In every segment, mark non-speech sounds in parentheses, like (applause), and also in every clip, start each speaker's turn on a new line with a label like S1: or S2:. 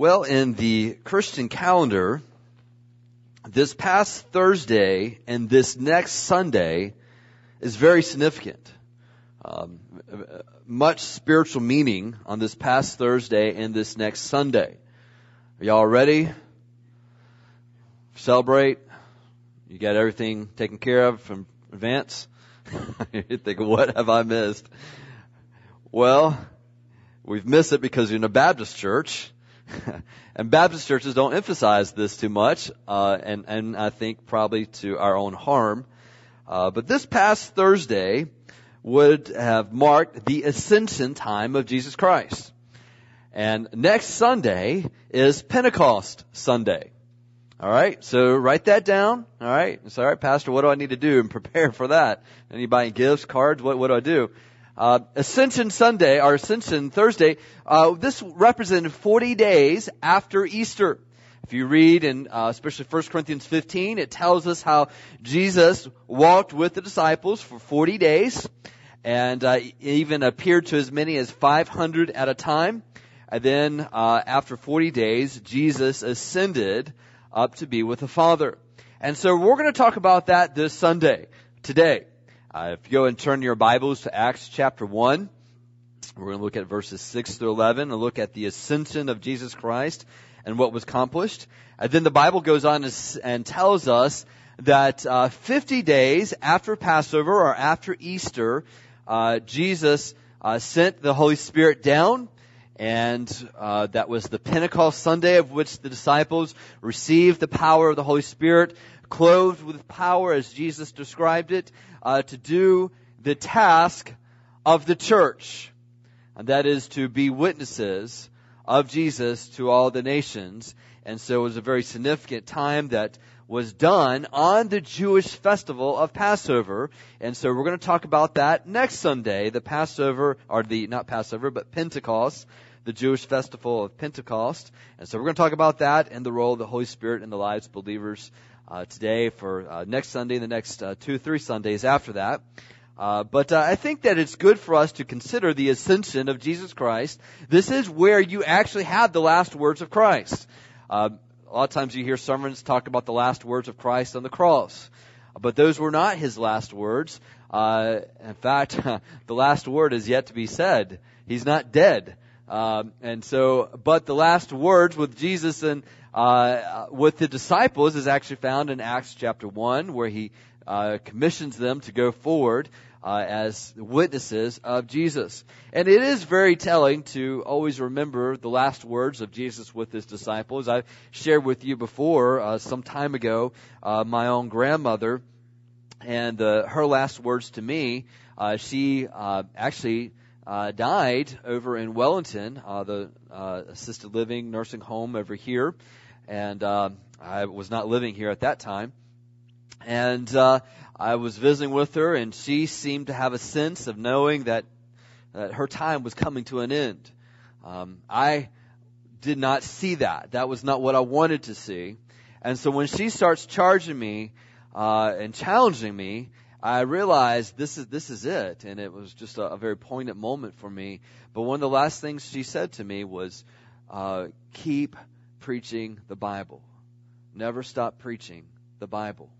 S1: Well, in the Christian calendar, this past Thursday and this next Sunday is very significant. Um, much spiritual meaning on this past Thursday and this next Sunday. Are y'all ready? Celebrate? You got everything taken care of from advance? (laughs) you think, what have I missed? Well, we've missed it because you're in a Baptist church. (laughs) and Baptist churches don't emphasize this too much, uh, and, and I think probably to our own harm. Uh, but this past Thursday would have marked the ascension time of Jesus Christ. And next Sunday is Pentecost Sunday. All right, so write that down. All right, it's all right, Pastor. What do I need to do and prepare (laughs) for that? Anybody gifts, cards? What what do I do? Uh, Ascension Sunday, or Ascension Thursday, uh, this represented 40 days after Easter. If you read in uh, especially 1 Corinthians 15, it tells us how Jesus walked with the disciples for 40 days and uh, even appeared to as many as 500 at a time. And then uh, after 40 days, Jesus ascended up to be with the Father. And so we're going to talk about that this Sunday, today. Uh, if you go and turn your Bibles to Acts chapter 1, we're going to look at verses 6 through 11 and look at the ascension of Jesus Christ and what was accomplished. And then the Bible goes on and tells us that uh, 50 days after Passover or after Easter, uh, Jesus uh, sent the Holy Spirit down and uh, that was the Pentecost Sunday of which the disciples received the power of the Holy Spirit, clothed with power as Jesus described it, uh, to do the task of the church, and that is to be witnesses of Jesus to all the nations. And so it was a very significant time that was done on the Jewish festival of Passover. And so we're going to talk about that next Sunday, the Passover, or the, not Passover, but Pentecost the Jewish festival of Pentecost. And so we're going to talk about that and the role of the Holy Spirit in the lives of believers uh, today for uh, next Sunday and the next uh, two, three Sundays after that. Uh, but uh, I think that it's good for us to consider the ascension of Jesus Christ. This is where you actually have the last words of Christ. Uh, a lot of times you hear sermons talk about the last words of Christ on the cross. But those were not his last words. in fact, (laughs) the last word is yet to be said. He's not dead. Um, and so, but the last words with Jesus and uh, with the disciples is actually found in Acts chapter one, where he uh, commissions them to go forward uh, as witnesses of Jesus. And it is very telling to always remember the last words of Jesus with his disciples. I've shared with you before uh, some time ago uh, my own grandmother and uh, her last words to me. she actually uh, died over in Wellington, uh, the uh, assisted living nursing home over here, and uh, I was not living here at that time. And uh, I was visiting with her, and she seemed to have a sense of knowing that that her time was coming to an end. Um, I did not see that. That was not what I wanted to see. And so when she starts charging me uh, and challenging me, I realized this is this is it, and it was just a, a, very poignant moment for me. But one of the last things she said to me was, uh, "Keep preaching the Bible. Never stop preaching the Bible."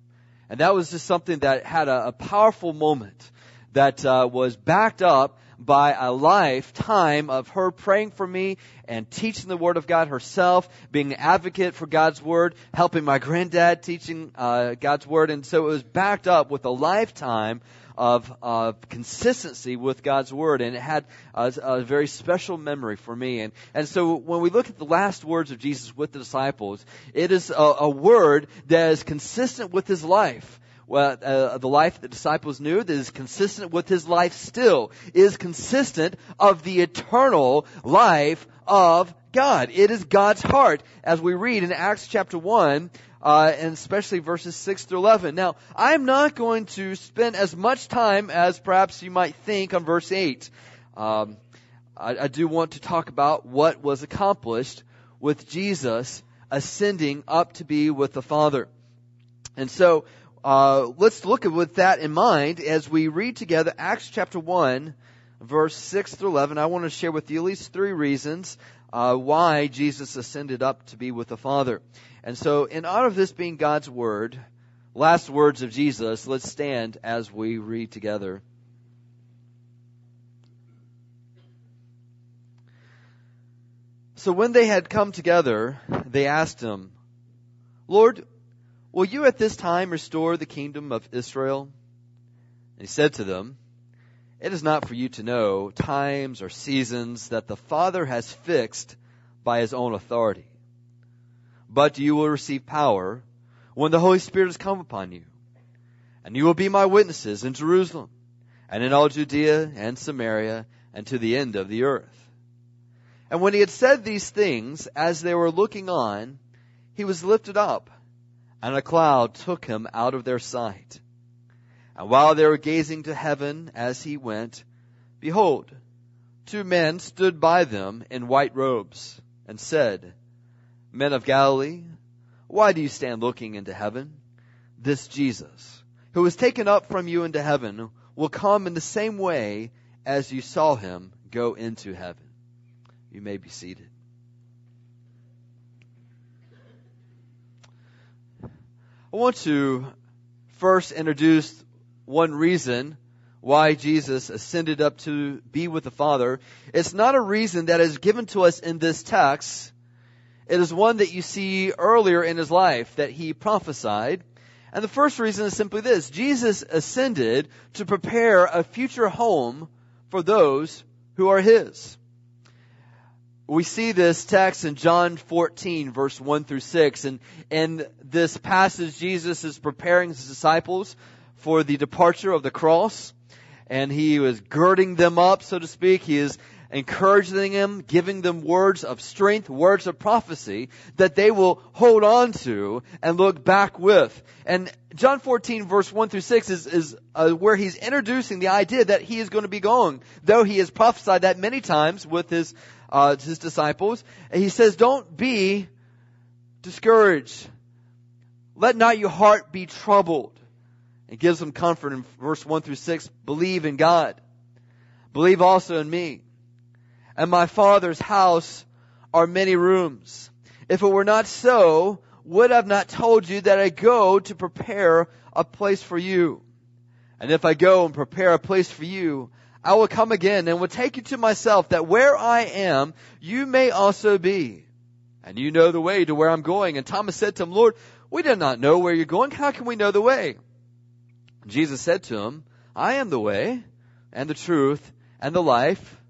S1: And that was just something that had a, a powerful moment that uh, was backed up by a lifetime of her praying for me and teaching the Word of God herself, being an advocate for God's Word, helping my granddad teaching uh, God's Word. And so it was backed up with a lifetime of, of consistency with God's Word, and it had a, a, very special memory for me. And, and so when we look at the last words of Jesus with the disciples, it is a, a word that is consistent with His life well, uh, the life the disciples knew that is consistent with his life still is consistent of the eternal life of God. It is God's heart, as we read in Acts chapter 1, uh, and especially verses 6 through 11. Now, I'm not going to spend as much time as perhaps you might think on verse 8. Um, I, I do want to talk about what was accomplished with Jesus ascending up to be with the Father. And so, uh, let's look at with that in mind as we read together Acts chapter 1, verse 6 through 11. I want to share with you at least three reasons uh, why Jesus ascended up to be with the Father. And so, in honor of this being God's Word, last words of Jesus, let's stand as we read together. So when they had come together, they asked him, Lord, will you at this time restore the kingdom of Israel? And he said to them, It is not for you to know times or seasons that the Father has fixed by his own authority. But you will receive power when the Holy Spirit has come upon you. And you will be my witnesses in Jerusalem and in all Judea and Samaria and to the end of the earth. And when he had said these things, as they were looking on, he was lifted up, and a cloud took him out of their sight. And while they were gazing to heaven as he went, behold, two men stood by them in white robes, and said, Men of Galilee, why do you stand looking into heaven? This Jesus, who was taken up from you into heaven, will come in the same way as you saw him go into heaven. You may be seated. I want to first introduce one reason why Jesus ascended up to be with the Father. It's not a reason that is given to us in this text. It is one that you see earlier in his life that he prophesied. And the first reason is simply this. Jesus ascended to prepare a future home for those who are his. We see this text in John 14 verse 1 through 6 and in this passage Jesus is preparing his disciples for the departure of the cross and he was girding them up so to speak. He is encouraging them, giving them words of strength, words of prophecy that they will hold on to and look back with. And John 14 verse 1 through 6 is, is uh, where he's introducing the idea that he is going to be going, though he has prophesied that many times with his uh, his disciples. And he says, don't be discouraged. Let not your heart be troubled. And gives them comfort in verse 1 through 6. Believe in God. Believe also in me. And my father's house are many rooms. If it were not so, would I have not told you that I go to prepare a place for you? And if I go and prepare a place for you, I will come again and will take you to myself that where I am, you may also be. And you know the way to where I'm going. And Thomas said to him, Lord, we do not know where you're going. How can we know the way? Jesus said to him, I am the way and the truth and the life.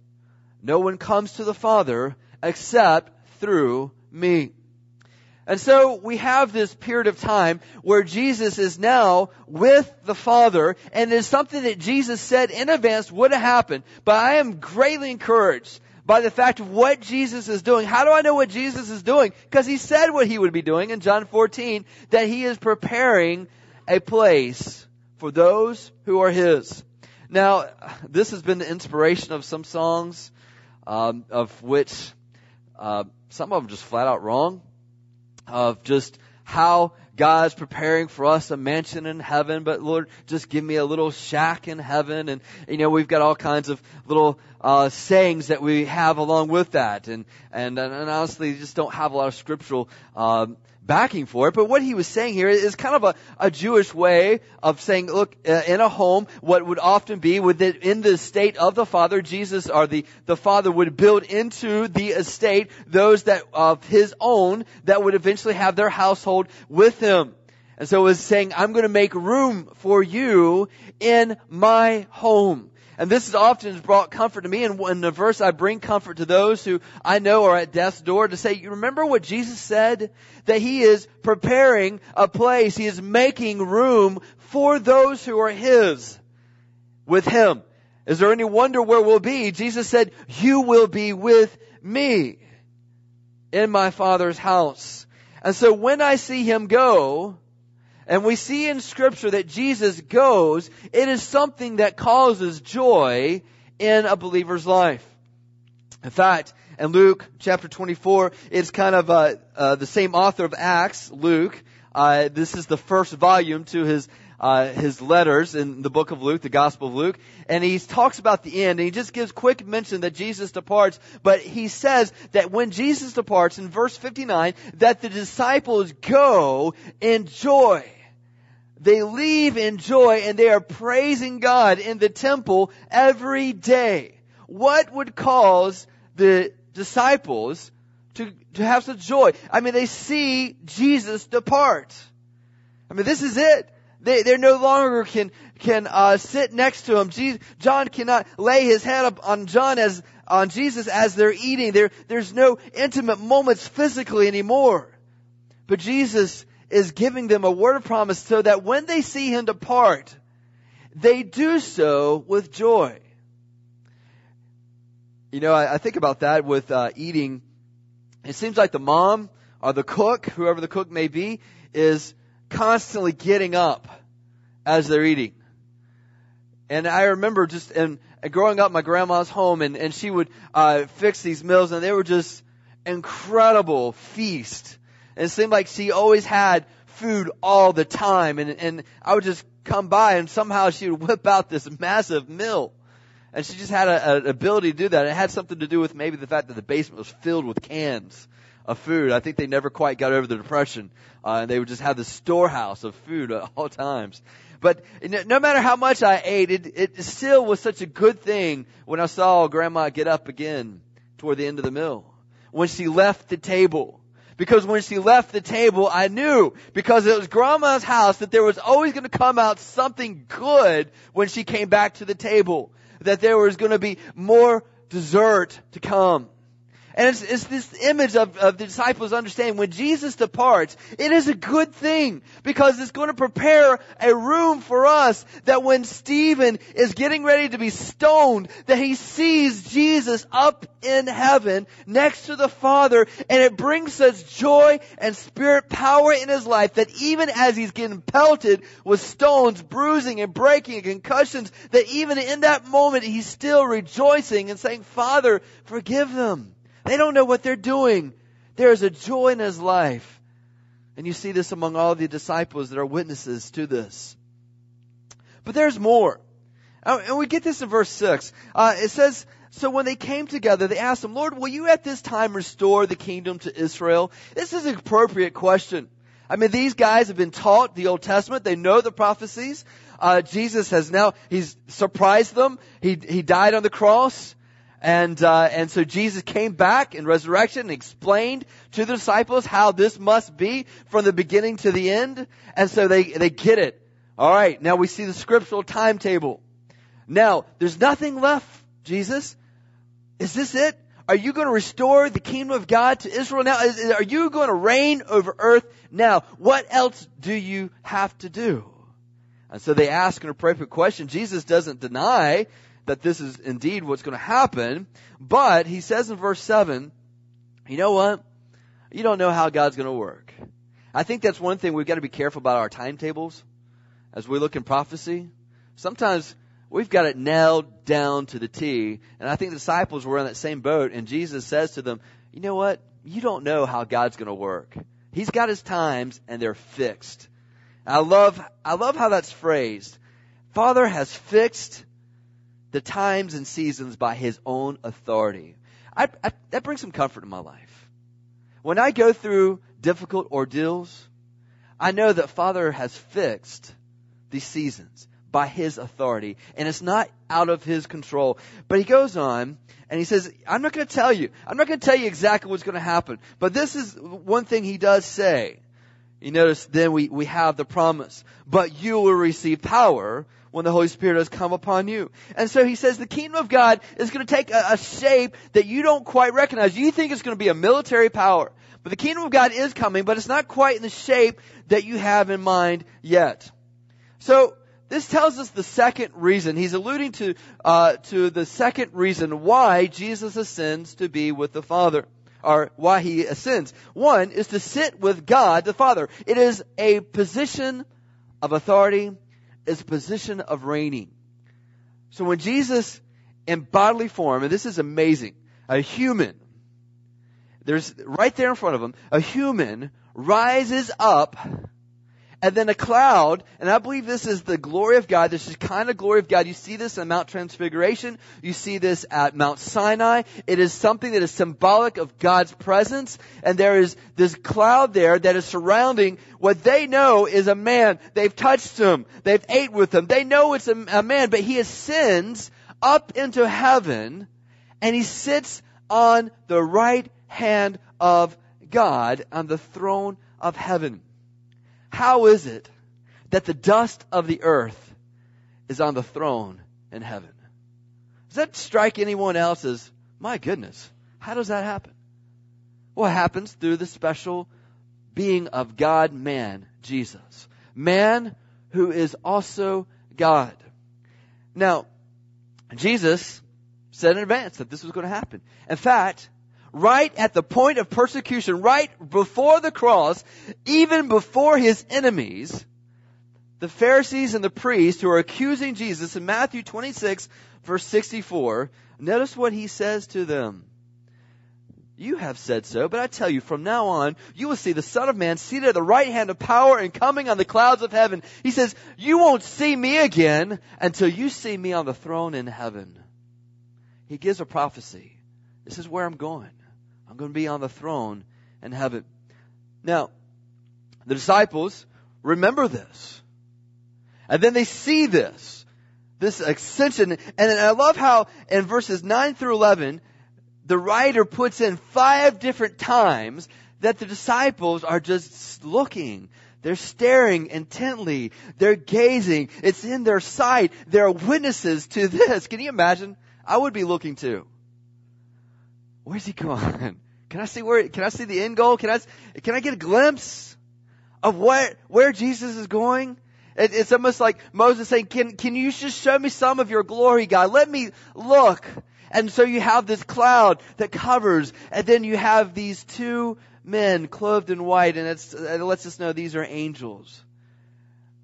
S1: No one comes to the Father except through me. And so we have this period of time where Jesus is now with the Father and it is something that Jesus said in advance would have happened. But I am greatly encouraged by the fact of what Jesus is doing. How do I know what Jesus is doing? Because he said what he would be doing in John 14, that he is preparing a place for those who are his. Now, this has been the inspiration of some songs, um, of which uh, some of them just flat out wrong of just how God's preparing for us a mansion in heaven, but Lord, just give me a little shack in heaven. And, you know, we've got all kinds of little, uh, sayings that we have along with that. And, and, and honestly, just don't have a lot of scriptural, um, backing for it. But what he was saying here is kind of a, a Jewish way of saying, look, uh, in a home, what would often be within the estate of the father, Jesus or the, the father would build into the estate those that of his own that would eventually have their household with him. And so it was saying, I'm going to make room for you in my home. And this has often brought comfort to me. And in the verse, I bring comfort to those who I know are at death's door to say, you remember what Jesus said? That He is preparing a place. He is making room for those who are His with Him. Is there any wonder where we'll be? Jesus said, you will be with me in my Father's house. And so when I see Him go, and we see in scripture that Jesus goes, it is something that causes joy in a believer's life. In fact, in Luke chapter 24, it's kind of uh, uh, the same author of Acts, Luke. Uh, this is the first volume to his uh, his letters in the book of Luke, the Gospel of Luke, and he talks about the end, and he just gives quick mention that Jesus departs, but he says that when Jesus departs, in verse 59, that the disciples go in joy. They leave in joy and they are praising God in the temple every day. What would cause the disciples to, to have such joy? I mean, they see Jesus depart. I mean, this is it. They, they no longer can, can, uh, sit next to him. Jesus, John cannot lay his head up on John as, on Jesus as they're eating. There, there's no intimate moments physically anymore. But Jesus is giving them a word of promise so that when they see him depart, they do so with joy. You know, I, I think about that with uh, eating. It seems like the mom or the cook, whoever the cook may be, is constantly getting up as they're eating. And I remember just in growing up my grandma's home and, and she would uh, fix these meals and they were just incredible feast. And it seemed like she always had food all the time and, and I would just come by and somehow she would whip out this massive meal. And she just had an ability to do that. It had something to do with maybe the fact that the basement was filled with cans of food. I think they never quite got over the depression, uh, and they would just have the storehouse of food at all times. But no matter how much I ate, it, it still was such a good thing when I saw Grandma get up again toward the end of the meal. When she left the table. Because when she left the table, I knew, because it was Grandma's house, that there was always going to come out something good when she came back to the table. That there was going to be more dessert to come. And it's, it's this image of, of the disciples understanding when Jesus departs, it is a good thing because it's going to prepare a room for us that when Stephen is getting ready to be stoned, that he sees Jesus up in heaven next to the Father and it brings such joy and spirit power in his life that even as he's getting pelted with stones, bruising and breaking and concussions, that even in that moment he's still rejoicing and saying, Father, forgive them. They don't know what they're doing. There is a joy in his life. And you see this among all the disciples that are witnesses to this. But there's more. Uh, and we get this in verse 6. Uh, it says, So when they came together, they asked him, Lord, will you at this time restore the kingdom to Israel? This is an appropriate question. I mean, these guys have been taught the Old Testament. They know the prophecies. Uh, Jesus has now, he's surprised them. He, he died on the cross. And, uh, and so Jesus came back in resurrection and explained to the disciples how this must be from the beginning to the end. And so they, they get it. Alright, now we see the scriptural timetable. Now, there's nothing left, Jesus. Is this it? Are you going to restore the kingdom of God to Israel now? Are you going to reign over earth now? What else do you have to do? And so they ask an appropriate question. Jesus doesn't deny that this is indeed what's going to happen. But he says in verse 7, you know what? You don't know how God's going to work. I think that's one thing we've got to be careful about our timetables as we look in prophecy. Sometimes we've got it nailed down to the T. And I think the disciples were in that same boat and Jesus says to them, you know what? You don't know how God's going to work. He's got his times and they're fixed. I love, I love how that's phrased. Father has fixed the times and seasons by His own authority. I, I, that brings some comfort in my life. When I go through difficult ordeals, I know that Father has fixed these seasons by His authority, and it's not out of His control. But He goes on, and He says, I'm not going to tell you. I'm not going to tell you exactly what's going to happen. But this is one thing He does say. You notice then we, we have the promise. But you will receive power when the Holy Spirit has come upon you. And so he says the kingdom of God is going to take a, a shape that you don't quite recognize. You think it's going to be a military power. But the kingdom of God is coming, but it's not quite in the shape that you have in mind yet. So, this tells us the second reason. He's alluding to, uh, to the second reason why Jesus ascends to be with the Father. Or why he ascends. One is to sit with God the Father. It is a position of authority is a position of reigning. So when Jesus in bodily form, and this is amazing, a human, there's right there in front of him, a human rises up and then a cloud, and I believe this is the glory of God. This is kind of glory of God. You see this at Mount Transfiguration. You see this at Mount Sinai. It is something that is symbolic of God's presence, and there is this cloud there that is surrounding what they know is a man. They've touched him. They've ate with him. They know it's a, a man, but he ascends up into heaven, and he sits on the right hand of God on the throne of heaven. How is it that the dust of the earth is on the throne in heaven? Does that strike anyone else as, my goodness, how does that happen? Well, it happens through the special being of God man, Jesus. Man who is also God. Now, Jesus said in advance that this was going to happen. In fact, right at the point of persecution, right before the cross, even before his enemies, the Pharisees and the priests who are accusing Jesus in Matthew 26 verse 64, notice what he says to them. You have said so, but I tell you, from now on, you will see the Son of Man seated at the right hand of power and coming on the clouds of heaven. He says, you won't see me again until you see me on the throne in heaven. He gives a prophecy. This is where I'm going. I'm going to be on the throne in heaven. Now, the disciples remember this. And then they see this, this ascension. And I love how in verses 9 through 11, the writer puts in five different times that the disciples are just looking. They're staring intently. They're gazing. It's in their sight. They're witnesses to this. Can you imagine? I would be looking too. Where's he going? (laughs) Can I see where, can I see the end goal? Can I, can I get a glimpse of where, where Jesus is going? It, it's almost like Moses saying, can, can you just show me some of your glory, God? Let me look. And so you have this cloud that covers, and then you have these two men clothed in white, and it lets us know these are angels.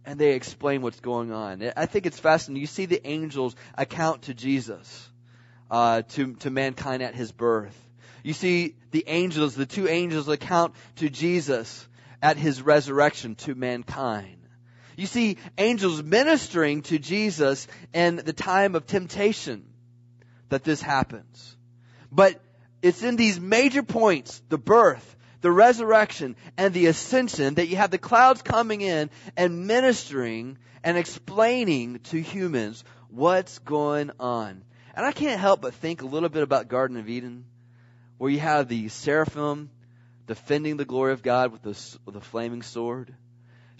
S1: And they explain what's going on. I think it's fascinating. You see the angels account to Jesus uh, to, to mankind at his birth. You see the angels, the two angels account to Jesus at his resurrection to mankind. You see angels ministering to Jesus in the time of temptation that this happens. But it's in these major points, the birth, the resurrection, and the ascension that you have the clouds coming in and ministering and explaining to humans what's going on. And I can't help but think a little bit about Garden of Eden, where you have the seraphim defending the glory of God with the, with a flaming sword.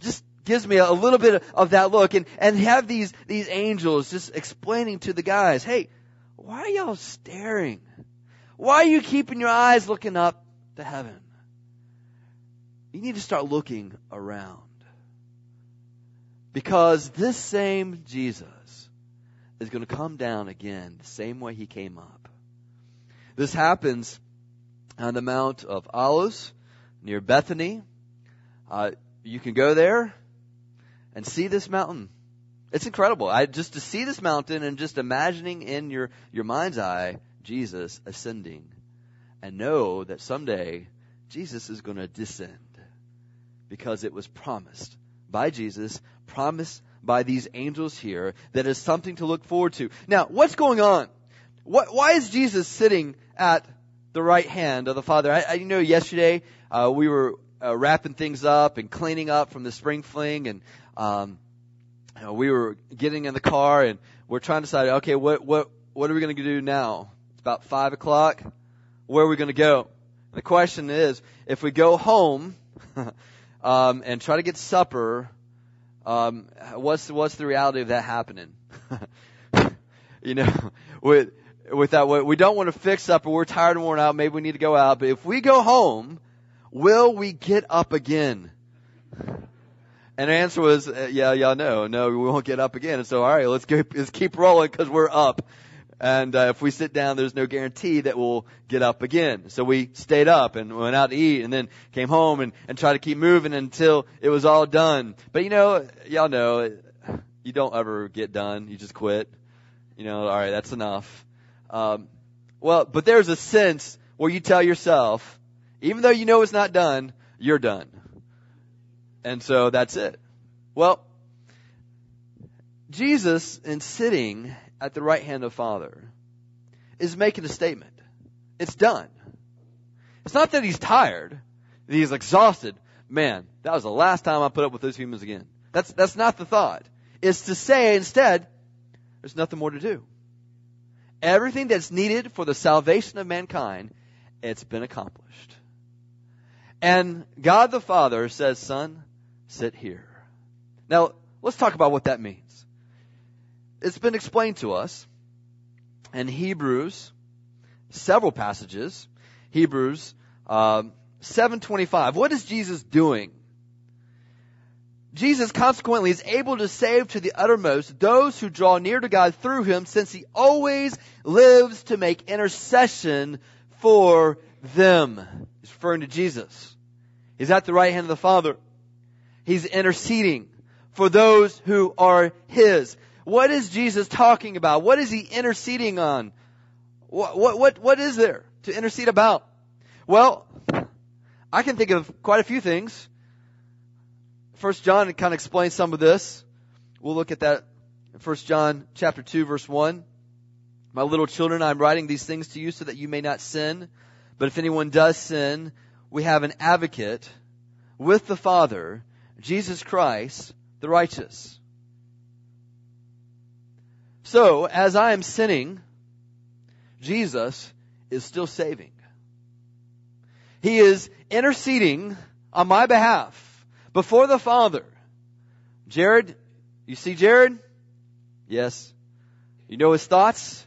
S1: Just gives me a, little bit of that look and, and have these, these angels just explaining to the guys, hey, why are y'all staring? Why are you keeping your eyes looking up to heaven? You need to start looking around. Because this same Jesus is going to come down again the same way he came up. This happens on the Mount of Olives near Bethany. Uh, you can go there and see this mountain. It's incredible. I just to see this mountain and just imagining in your your mind's eye Jesus ascending and know that someday Jesus is going to descend because it was promised by Jesus, promised by these angels here that is something to look forward to. Now, what's going on? What, why is Jesus sitting at the right hand of the Father? I, I you know, yesterday uh, we were uh, wrapping things up and cleaning up from the spring fling, and um, you know, we were getting in the car and we're trying to decide, okay, what what what are we going to do now? It's about five o'clock. Where are we going to go? The question is, if we go home (laughs) um, and try to get supper, um, what's what's the reality of that happening? (laughs) you know, (laughs) with with that, we don't want to fix up, or we're tired and worn out. Maybe we need to go out. But if we go home, will we get up again? And the answer was, uh, yeah, y'all know, no, we won't get up again. And so, all right, let's go, let's keep rolling because we're up. And uh, if we sit down, there's no guarantee that we'll get up again. So we stayed up and went out to eat and then came home and, and tried to keep moving until it was all done. But you know, y'all know, you don't ever get done. You just quit. You know, all right, that's enough. Um, well, but there's a sense where you tell yourself, even though you know it's not done, you're done. And so that's it. Well, Jesus, in sitting at the right hand of Father, is making a statement. It's done. It's not that he's tired, that he's exhausted. Man, that was the last time I put up with those humans again. That's, that's not the thought. It's to say instead, there's nothing more to do. Everything that's needed for the salvation of mankind, it's been accomplished. And God the Father says, son, sit here. Now, let's talk about what that means. It's been explained to us in Hebrews, several passages. Hebrews um, 7:25. What is Jesus doing? Jesus consequently is able to save to the uttermost those who draw near to God through him since he always lives to make intercession for them. He's referring to Jesus. He's at the right hand of the Father. He's interceding for those who are his. What is Jesus talking about? What is he interceding on? What, what, what, what is there to intercede about? Well, I can think of quite a few things. First John kind of explains some of this. We'll look at that in First John chapter 2 verse 1. My little children, I'm writing these things to you so that you may not sin. But if anyone does sin, we have an advocate with the Father, Jesus Christ, the righteous. So, as I am sinning, Jesus is still saving. He is interceding on my behalf before the Father. Jared, you see Jared? Yes. You know his thoughts?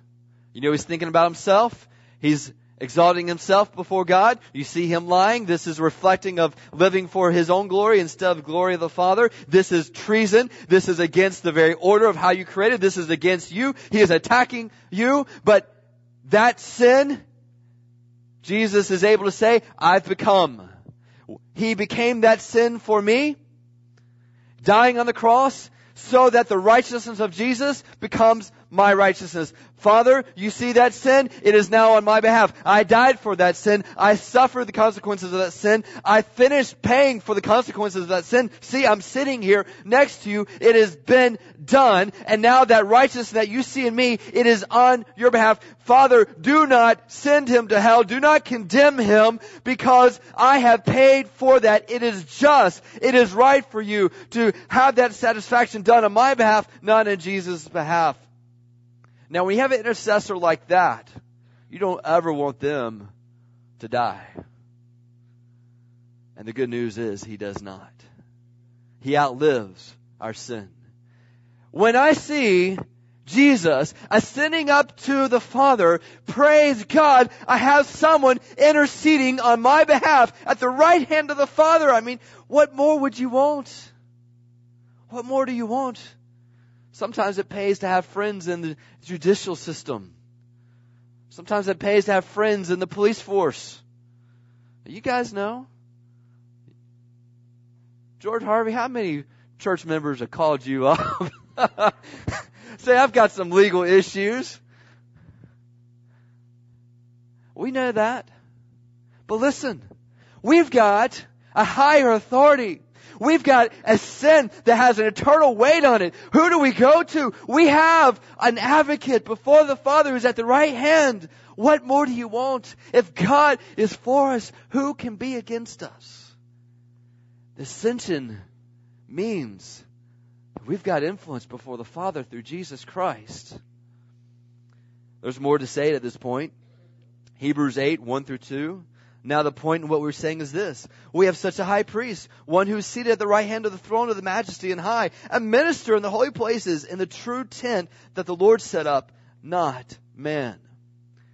S1: You know he's thinking about himself? He's exalting himself before God. You see him lying. This is reflecting of living for his own glory instead of glory of the Father. This is treason. This is against the very order of how you created. This is against you. He is attacking you. But that sin, Jesus is able to say, I've become. He became that sin for me, dying on the cross, so that the righteousness of Jesus becomes my righteousness. Father, you see that sin? It is now on my behalf. I died for that sin. I suffered the consequences of that sin. I finished paying for the consequences of that sin. See, I'm sitting here next to you. It has been done. And now that righteousness that you see in me, it is on your behalf. Father, do not send him to hell. Do not condemn him because I have paid for that. It is just. It is right for you to have that satisfaction done on my behalf, not on Jesus' behalf. Now, when you have an intercessor like that, you don't ever want them to die. And the good news is he does not. He outlives our sin. When I see Jesus ascending up to the Father, praise God, I have someone interceding on my behalf at the right hand of the Father. I mean, what more would you want? What more do you want? Sometimes it pays to have friends in the judicial system. Sometimes it pays to have friends in the police force. You guys know. George Harvey, how many church members have called you up? (laughs) Say, I've got some legal issues. We know that. But listen, we've got a higher authority We've got a sin that has an eternal weight on it. Who do we go to? We have an advocate before the Father who's at the right hand. What more do you want? If God is for us, who can be against us? The ascension means we've got influence before the Father through Jesus Christ. There's more to say at this point. Hebrews 8, 1 through 2. Now the point in what we're saying is this. We have such a high priest, one who is seated at the right hand of the throne of the majesty and high, a minister in the holy places in the true tent that the Lord set up, not man.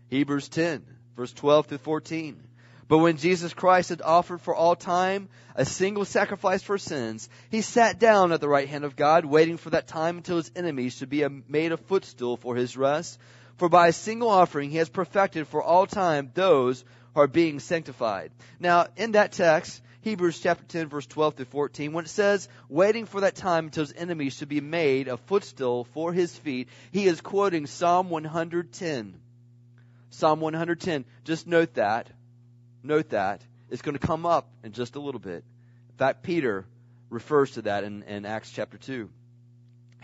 S1: Hebrews 10, verse 12 through 14. But when Jesus Christ had offered for all time a single sacrifice for sins, he sat down at the right hand of God, waiting for that time until his enemies should be made a footstool for his rest. For by a single offering he has perfected for all time those are being sanctified. Now, in that text, Hebrews chapter 10 verse 12 to 14, when it says, waiting for that time until his enemies should be made a footstool for his feet, he is quoting Psalm 110. Psalm 110. Just note that. Note that. It's going to come up in just a little bit. In fact, Peter refers to that in, in Acts chapter 2.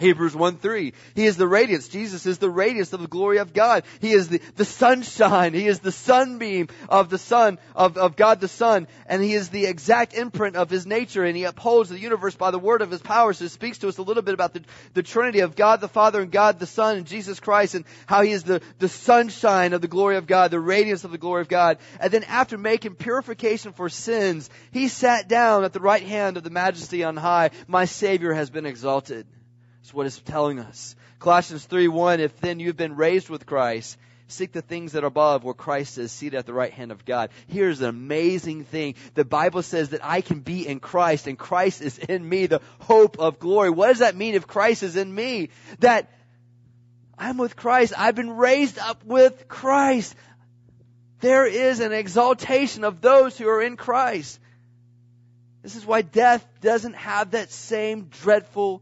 S1: Hebrews 1 3. He is the radiance. Jesus is the radiance of the glory of God. He is the, the sunshine. He is the sunbeam of the Son, of, of God the Son. And He is the exact imprint of His nature. And He upholds the universe by the word of His power. So it speaks to us a little bit about the, the Trinity of God the Father and God the Son and Jesus Christ and how He is the, the sunshine of the glory of God, the radiance of the glory of God. And then after making purification for sins, He sat down at the right hand of the majesty on high. My Savior has been exalted. That's what it's telling us. Colossians 3 1, if then you've been raised with Christ, seek the things that are above where Christ is seated at the right hand of God. Here's an amazing thing. The Bible says that I can be in Christ and Christ is in me, the hope of glory. What does that mean if Christ is in me? That I'm with Christ. I've been raised up with Christ. There is an exaltation of those who are in Christ. This is why death doesn't have that same dreadful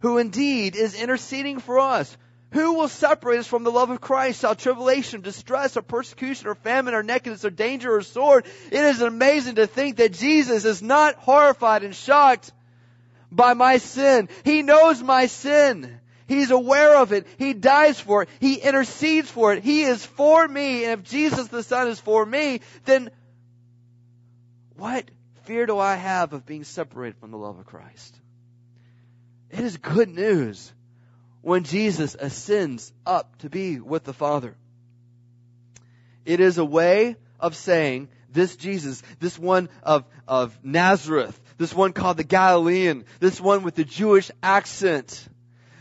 S1: who indeed is interceding for us. Who will separate us from the love of Christ? Shall tribulation, distress, or persecution, or famine, or nakedness, or danger, or sword? It is amazing to think that Jesus is not horrified and shocked by my sin. He knows my sin. He's aware of it. He dies for it. He intercedes for it. He is for me. And if Jesus the Son is for me, then what fear do I have of being separated from the love of Christ? It is good news when Jesus ascends up to be with the Father. It is a way of saying this Jesus, this one of, of Nazareth, this one called the Galilean, this one with the Jewish accent,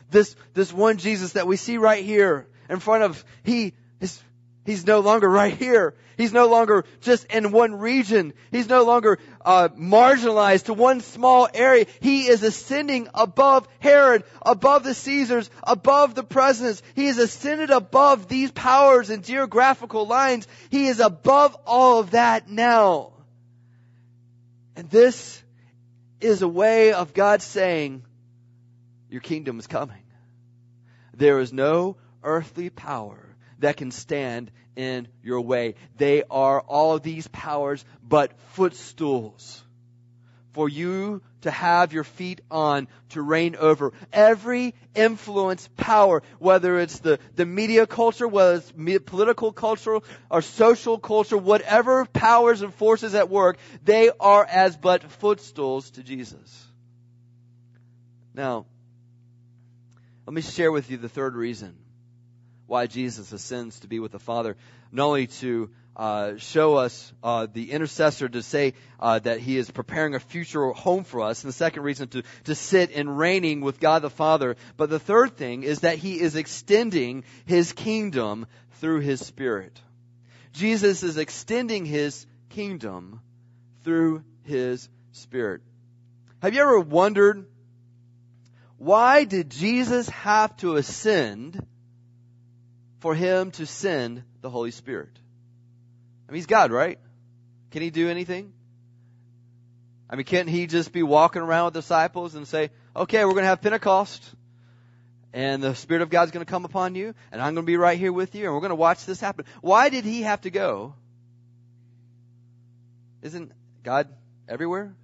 S1: this, this one Jesus that we see right here in front of, he is He's no longer right here. He's no longer just in one region. He's no longer uh, marginalized to one small area. He is ascending above Herod, above the Caesars, above the presidents. He is ascended above these powers and geographical lines. He is above all of that now. And this is a way of God saying, your kingdom is coming. There is no earthly power that can stand in your way. They are all these powers but footstools for you to have your feet on to reign over. Every influence power, whether it's the, the media culture, whether it's political culture or social culture, whatever powers and forces at work, they are as but footstools to Jesus. Now, let me share with you the third reason why Jesus ascends to be with the Father, not only to uh, show us uh, the intercessor to say uh, that he is preparing a future home for us, and the second reason to to sit and reigning with God the Father. But the third thing is that he is extending his kingdom through his Spirit. Jesus is extending his kingdom through his Spirit. Have you ever wondered why did Jesus have to ascend? For him to send the Holy Spirit. I mean, he's God, right? Can he do anything? I mean, can't he just be walking around with disciples and say, okay, we're going to have Pentecost and the Spirit of God's going to come upon you and I'm going to be right here with you and we're going to watch this happen. Why did he have to go? Isn't God everywhere?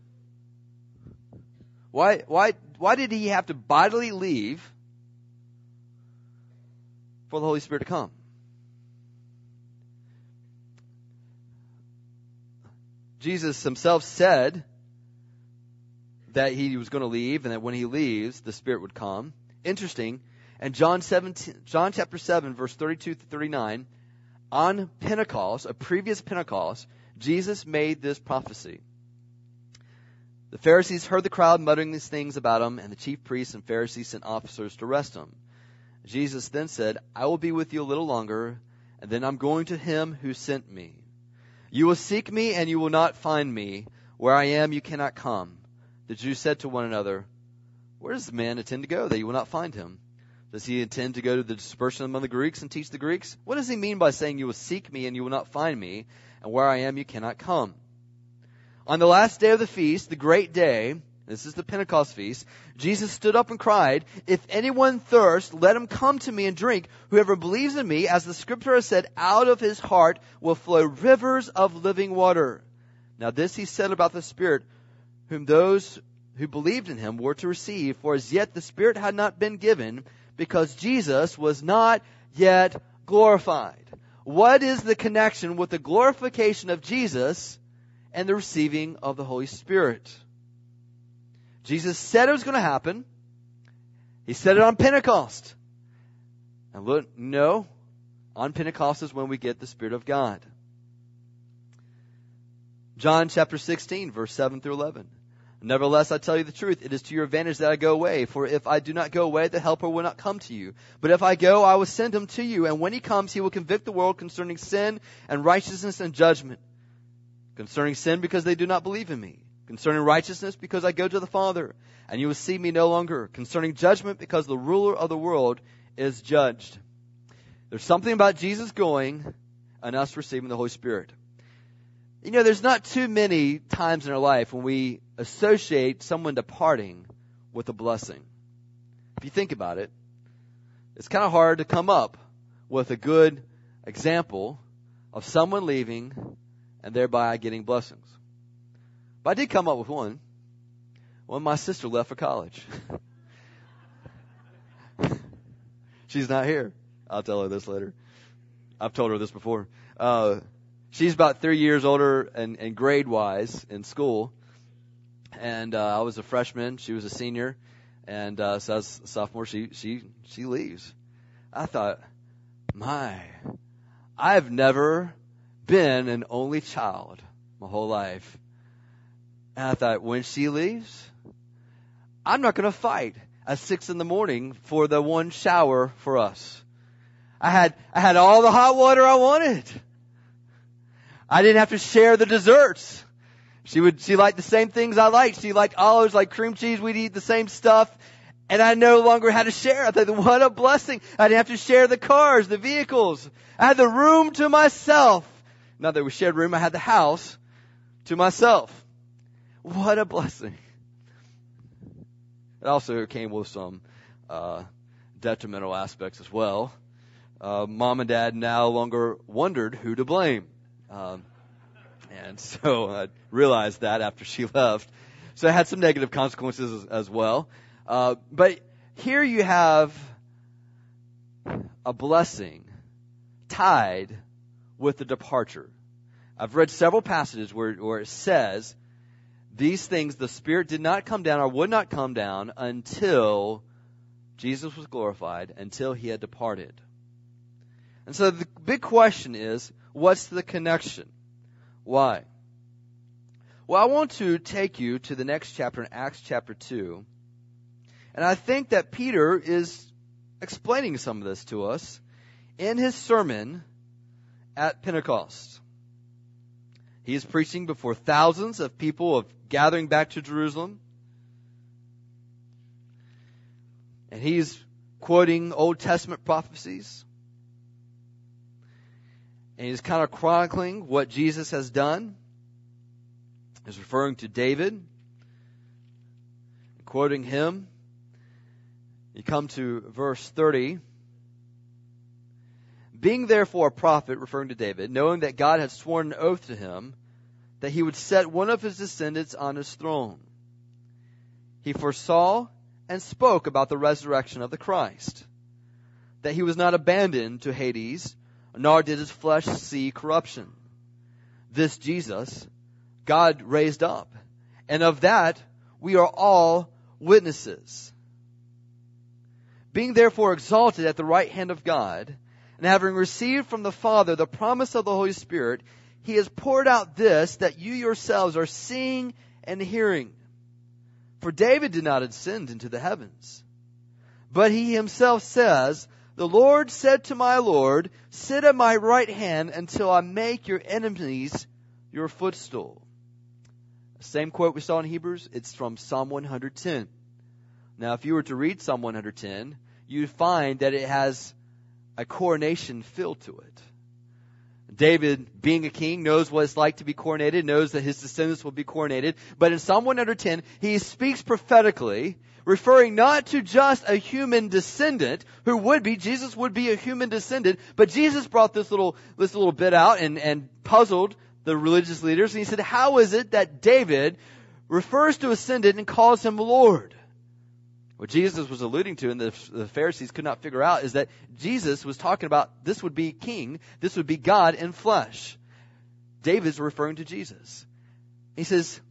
S1: Why, why, why did he have to bodily leave for the Holy Spirit to come. Jesus himself said that he was going to leave and that when he leaves, the Spirit would come. Interesting. And John 17, John chapter 7 verse 32 to 39, on Pentecost, a previous Pentecost, Jesus made this prophecy. The Pharisees heard the crowd muttering these things about him, and the chief priests and Pharisees sent officers to arrest him. Jesus then said, I will be with you a little longer, and then I'm going to him who sent me. You will seek me, and you will not find me. Where I am, you cannot come. The Jews said to one another, Where does the man intend to go that you will not find him? Does he intend to go to the dispersion among the Greeks and teach the Greeks? What does he mean by saying you will seek me and you will not find me, and where I am you cannot come? On the last day of the feast, the great day, this is the Pentecost feast, Jesus stood up and cried, If anyone thirst, let him come to me and drink. Whoever believes in me, as the scripture has said, out of his heart will flow rivers of living water. Now this he said about the Spirit, whom those who believed in him were to receive, for as yet the Spirit had not been given, because Jesus was not yet glorified. What is the connection with the glorification of Jesus and the receiving of the Holy Spirit? Jesus said it was going to happen. He said it on Pentecost. And look, no, on Pentecost is when we get the Spirit of God. John chapter 16, verse 7 through 11. Nevertheless, I tell you the truth, it is to your advantage that I go away, for if I do not go away, the helper will not come to you. But if I go, I will send him to you, and when he comes, he will convict the world concerning sin and righteousness and judgment. Concerning sin, because they do not believe in me. Concerning righteousness, because I go to the Father, and you will see me no longer. Concerning judgment, because the ruler of the world is judged. There's something about Jesus going and us receiving the Holy Spirit. You know, there's not too many times in our life when we associate someone departing with a blessing. If you think about it, it's kind of hard to come up with a good example of someone leaving and thereby getting blessings. But I did come up with one when my sister left for college. (laughs) She's not here. I'll tell her this later. I've told her this before. Uh, she's about three years older and, and grade wise in school. And uh, I was a freshman, she was a senior, and uh, so a sophomore. She she she leaves. I thought, my, I've never been an only child my whole life, and I thought when she leaves, I'm not going to fight at six in the morning for the one shower for us. I had I had all the hot water I wanted. I didn't have to share the desserts. She would, she liked the same things I liked. She liked olives, like cream cheese. We'd eat the same stuff. And I no longer had to share. I thought, what a blessing. I didn't have to share the cars, the vehicles. I had the room to myself. Not that we shared room, I had the house to myself. What a blessing. It also came with some, uh, detrimental aspects as well. Uh, mom and dad no longer wondered who to blame. Um, and (laughs) so I realized that after she (laughs) left. So it had some negative consequences as, as well. Uh, but here you have a blessing tied with the departure. I've read several passages where, where it says these things, the Spirit did not come down or would not come down until Jesus was glorified, until he had departed. And so the big question is, what's the connection? Why? Well, I want to take you to the next chapter in Acts chapter 2. And I think that Peter is explaining some of this to us in his sermon at Pentecost. He is preaching before thousands of people of gathering back to Jerusalem. And he's quoting Old Testament prophecies and he's kind of chronicling what Jesus has done. He's referring to David, quoting him. You come to verse 30. Being therefore a prophet, referring to David, knowing that God had sworn an oath to him that he would set one of his descendants on his throne, he foresaw and spoke about the resurrection of the Christ, that he was not abandoned to Hades, nor did his flesh see corruption. This Jesus, God raised up. And of that, we are all witnesses. Being therefore exalted at the right hand of God, and having received from the Father the promise of the Holy Spirit, he has poured out this that you yourselves are seeing and hearing. For David did not ascend into the heavens, but he himself says, the Lord said to my Lord, Sit at my right hand until I make your enemies your footstool. Same quote we saw in Hebrews, it's from Psalm 110. Now, if you were to read Psalm 110, you'd find that it has a coronation feel to it. David, being a king, knows what it's like to be coronated, knows that his descendants will be coronated. But in Psalm 110, he speaks prophetically, referring not to just a human descendant who would be, Jesus would be a human descendant, but Jesus brought this little, this little bit out and, and puzzled the religious leaders. And he said, how is it that David refers to a descendant and calls him Lord? What Jesus was alluding to and the, the Pharisees could not figure out is that Jesus was talking about this would be king, this would be God in flesh. David's referring to Jesus. He says,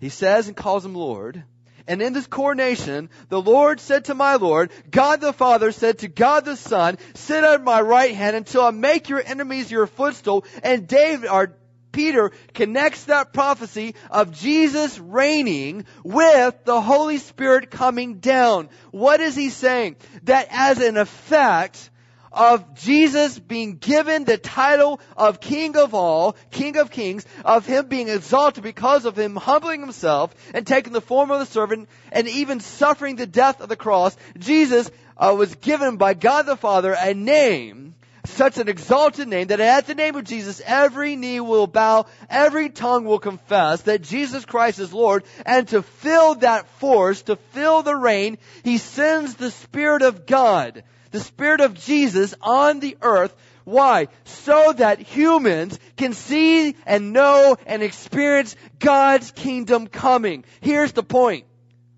S1: he says and calls him Lord. And in this coronation, the Lord said to my Lord, God the Father said to God the Son, sit at my right hand until I make your enemies your footstool. And David, our Peter connects that prophecy of Jesus reigning with the Holy Spirit coming down. What is he saying? That as an effect of Jesus being given the title of King of all, King of kings, of him being exalted because of him humbling himself and taking the form of the servant and even suffering the death of the cross, Jesus uh, was given by God the Father a name such an exalted name that at the name of Jesus every knee will bow, every tongue will confess that Jesus Christ is Lord, and to fill that force, to fill the reign, He sends the Spirit of God, the Spirit of Jesus on the earth. Why? So that humans can see and know and experience God's kingdom coming. Here's the point.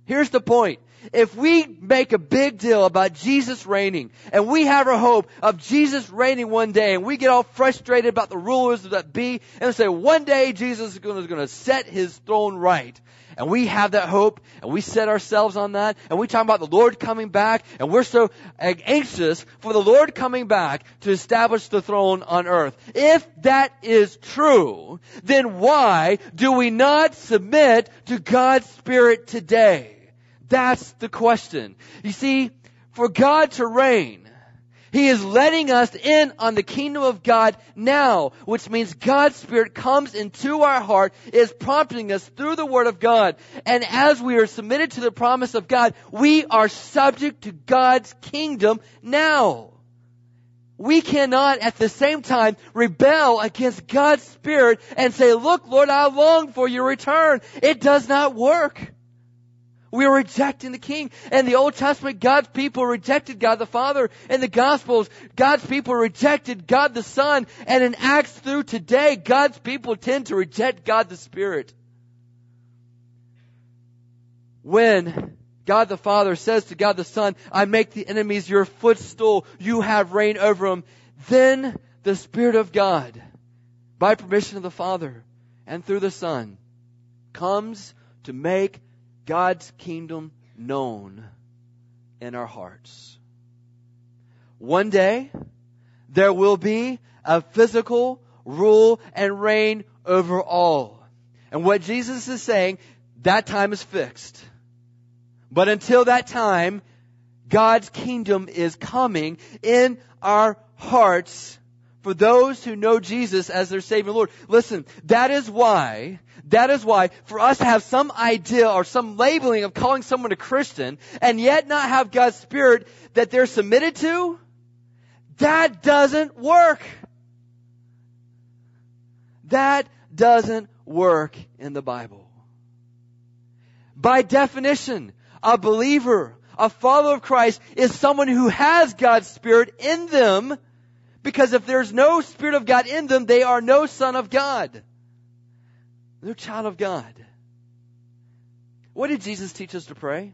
S1: Here's the point. If we make a big deal about Jesus reigning and we have a hope of Jesus reigning one day and we get all frustrated about the rulers that be and say one day Jesus is going to set his throne right and we have that hope and we set ourselves on that and we talk about the Lord coming back and we're so anxious for the Lord coming back to establish the throne on earth. If that is true, then why do we not submit to God's Spirit today? That's the question. You see, for God to reign, He is letting us in on the kingdom of God now, which means God's Spirit comes into our heart, is prompting us through the Word of God. And as we are submitted to the promise of God, we are subject to God's kingdom now. We cannot at the same time rebel against God's Spirit and say, look, Lord, I long for your return. It does not work. We are rejecting the King. And the Old Testament, God's people rejected God the Father. In the Gospels, God's people rejected God the Son. And in Acts through today, God's people tend to reject God the Spirit. When God the Father says to God the Son, I make the enemies your footstool, you have reign over them, then the Spirit of God, by permission of the Father and through the Son, comes to make God's kingdom known in our hearts. One day, there will be a physical rule and reign over all. And what Jesus is saying, that time is fixed. But until that time, God's kingdom is coming in our hearts for those who know Jesus as their Savior Lord. Listen, that is why, that is why, for us to have some idea or some labeling of calling someone a Christian and yet not have God's Spirit that they're submitted to, that doesn't work. That doesn't work in the Bible. By definition, a believer, a follower of Christ is someone who has God's Spirit in them because if there's no Spirit of God in them, they are no son of God. They're child of God. What did Jesus teach us to pray?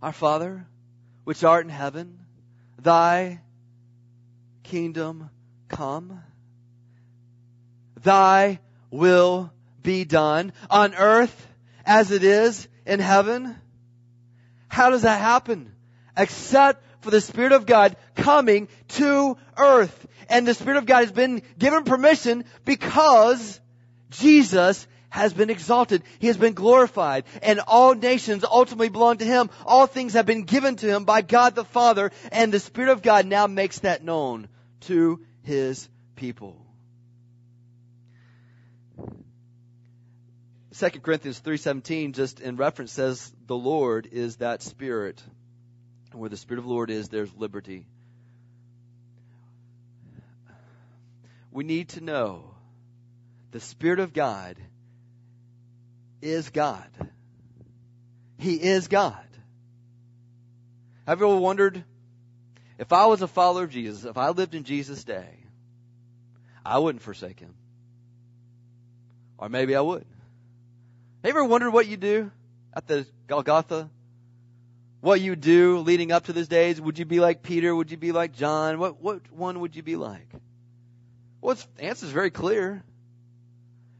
S1: Our Father, which art in heaven, thy kingdom come. Thy will be done on earth as it is in heaven. How does that happen? Except for the Spirit of God coming to earth. And the Spirit of God has been given permission because Jesus has been exalted. He has been glorified. And all nations ultimately belong to Him. All things have been given to Him by God the Father. And the Spirit of God now makes that known to His people. 2 Corinthians 3:17 just in reference says the Lord is that spirit. And where the spirit of the Lord is there's liberty. We need to know the spirit of God is God. He is God. Have you ever wondered if I was a follower of Jesus, if I lived in Jesus' day, I wouldn't forsake him. Or maybe I would. Have you ever wondered what you do at the Golgotha? What you do leading up to those days? Would you be like Peter? Would you be like John? What, what one would you be like? Well, the answer is very clear.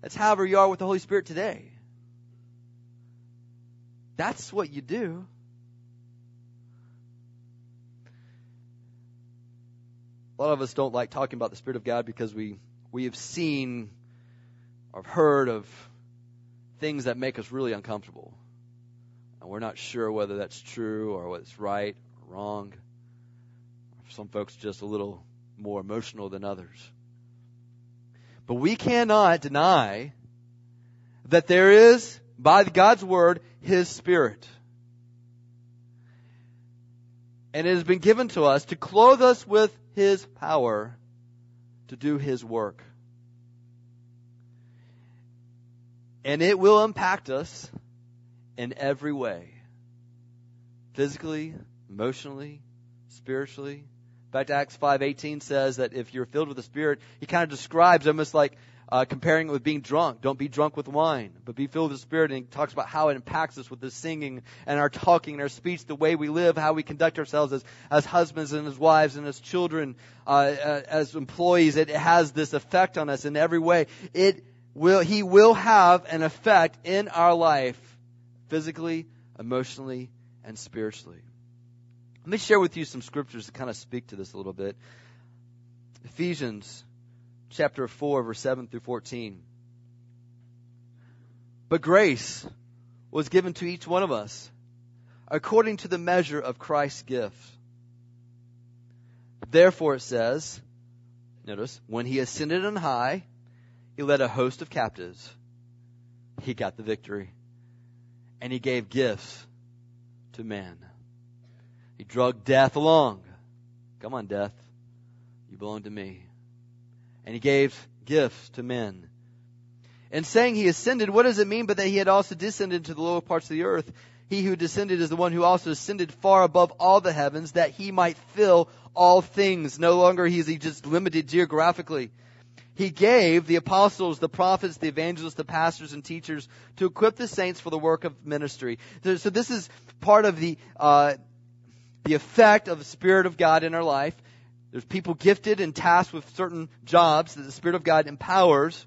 S1: It's however you are with the Holy Spirit today. That's what you do. A lot of us don't like talking about the Spirit of God because we, we have seen or heard of things that make us really uncomfortable. And we're not sure whether that's true or what's right or wrong. Some folks just a little more emotional than others. But we cannot deny that there is, by God's word, His Spirit. And it has been given to us to clothe us with His power to do His work. And it will impact us in every way. Physically, emotionally, spiritually. Fact, Acts 5.18 says that if you're filled with the Spirit, he kind of describes almost like uh, comparing it with being drunk. Don't be drunk with wine, but be filled with the Spirit. And he talks about how it impacts us with the singing and our talking and our speech, the way we live, how we conduct ourselves as, as husbands and as wives and as children, uh, uh as employees. It has this effect on us in every way. It will, he will have an effect in our life, physically, emotionally, and spiritually. Let me share with you some scriptures to kind of speak to this a little bit. Ephesians chapter 4, verse 7 through 14. But grace was given to each one of us according to the measure of Christ's gift. Therefore it says, notice, when he ascended on high, he led a host of captives. He got the victory. And he gave gifts to men. He drug death along. Come on, death. You belong to me. And he gave gifts to men. And saying he ascended, what does it mean but that he had also descended to the lower parts of the earth? He who descended is the one who also ascended far above all the heavens that he might fill all things. No longer is he just limited geographically. He gave the apostles, the prophets, the evangelists, the pastors, and teachers to equip the saints for the work of ministry. So this is part of the uh, the effect of the Spirit of God in our life. There's people gifted and tasked with certain jobs that the Spirit of God empowers.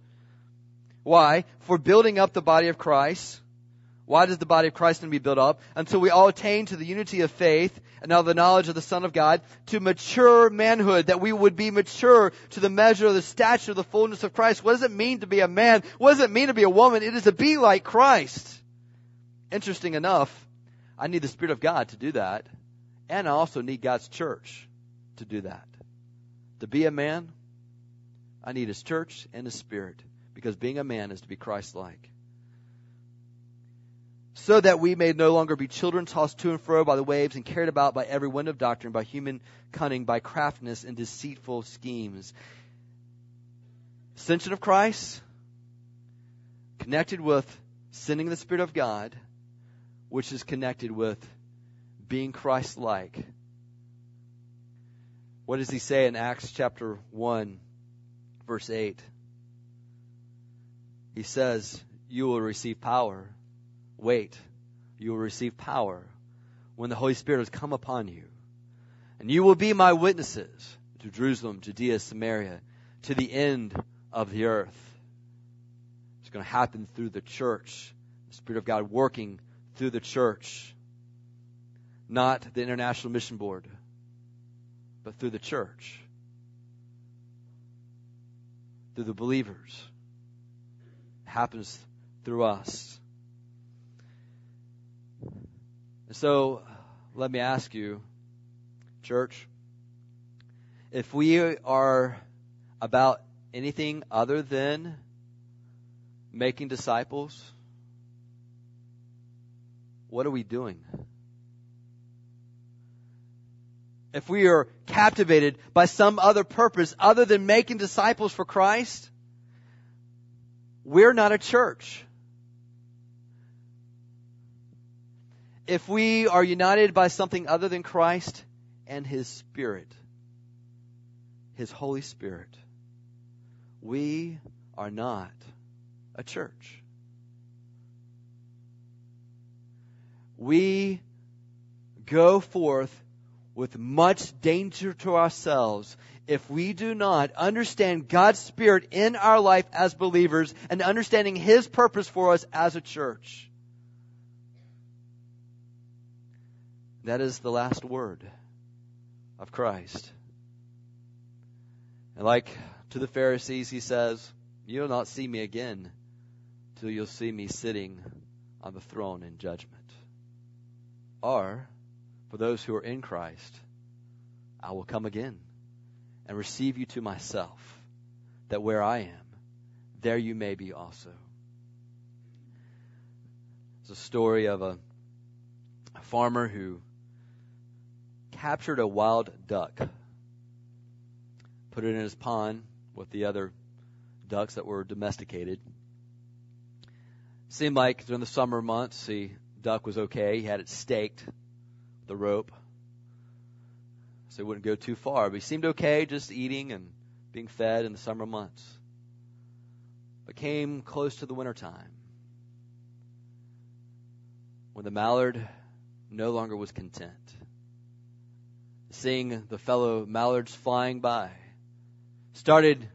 S1: Why? For building up the body of Christ. Why does the body of Christ need to be built up? Until we all attain to the unity of faith and now the knowledge of the Son of God, to mature manhood, that we would be mature to the measure of the stature of the fullness of Christ. What does it mean to be a man? What does it mean to be a woman? It is to be like Christ. Interesting enough, I need the Spirit of God to do that, and I also need God's church to do that. To be a man, I need His church and His Spirit, because being a man is to be Christ-like so that we may no longer be children tossed to and fro by the waves and carried about by every wind of doctrine, by human cunning, by craftiness and deceitful schemes. Ascension of Christ, connected with sending the Spirit of God, which is connected with being Christ like. What does he say in Acts chapter 1, verse 8? He says, You will receive power Wait, you will receive power when the Holy Spirit has come upon you. And you will be my witnesses to Jerusalem, Judea, Samaria, to the end of the earth. It's going to happen through the church. The Spirit of God working through the church. Not the International Mission Board, but through the church. Through the believers. It happens through us. And so, let me ask you, church, if we are about anything other than making disciples, what are we doing? If we are captivated by some other purpose other than making disciples for Christ, we're not a church. If we are united by something other than Christ and His Spirit, His Holy Spirit, we are not a church. We go forth with much danger to ourselves if we do not understand God's Spirit in our life as believers and understanding His purpose for us as a church. That is the last word of Christ. And like to the Pharisees, He says, You'll not see me again till you'll see me sitting on the throne in judgment. Or, for those who are in Christ, I will come again and receive you to myself, that where I am, there you may be also. It's a story of a, a farmer who captured a wild duck, put it in his pond with the other ducks that were domesticated. Seemed like during the summer months the duck was okay. He had it staked, the rope, so he wouldn't go too far. But he seemed okay, just eating and being fed in the summer months. But came close to the winter time when the mallard no longer was content. Seeing the fellow mallards flying by, started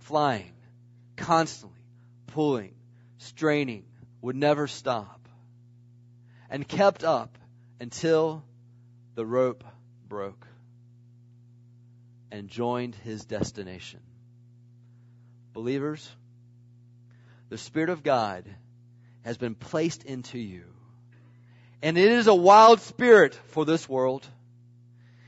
S1: flying, constantly pulling, straining, would never stop, and kept up until the rope broke and joined his destination. Believers, the Spirit of God has been placed into you. And it is a wild spirit for this world.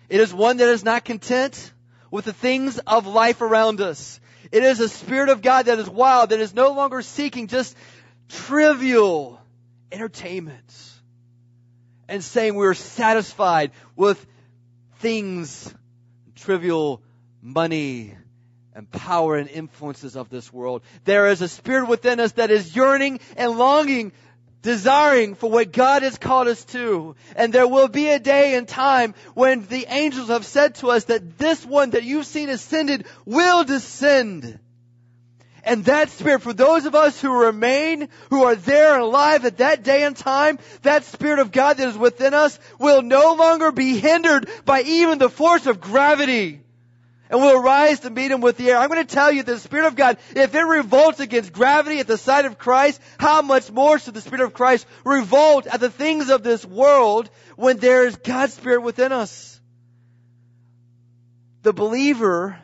S1: It is one that is not content with the things of life around us. It is a Spirit of God that is wild, that is no longer seeking just trivial entertainments and saying we're satisfied with things, trivial money, and power and influences of this world. There is a spirit within us that is yearning and longing desiring for what God has called us to. And there will be a day and time when the angels have said to us that this one that you've seen ascended will descend. And that spirit, for those of us who remain, who are there and alive at that day and time, that spirit of God that is within us will no longer be hindered by even the force of gravity and will rise to meet him with the air. I'm going to tell you the Spirit of God, if it revolts against gravity at the sight of Christ, how much more should the Spirit of Christ revolt at the things of this world when there is God's Spirit within us? The believer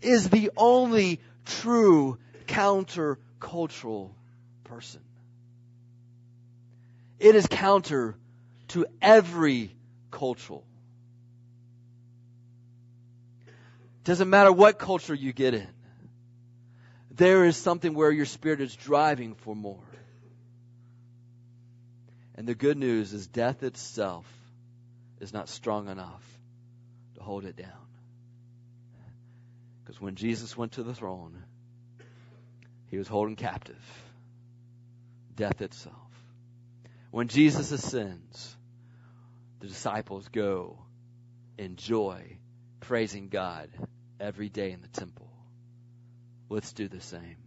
S1: is the only true countercultural person. It is counter to every cultural Doesn't matter what culture you get in. There is something where your spirit is driving for more. And the good news is death itself is not strong enough to hold it down. Because when Jesus went to the throne, he was holding captive death itself. When Jesus ascends, the disciples go in joy, praising God every day in the temple. Let's do the same.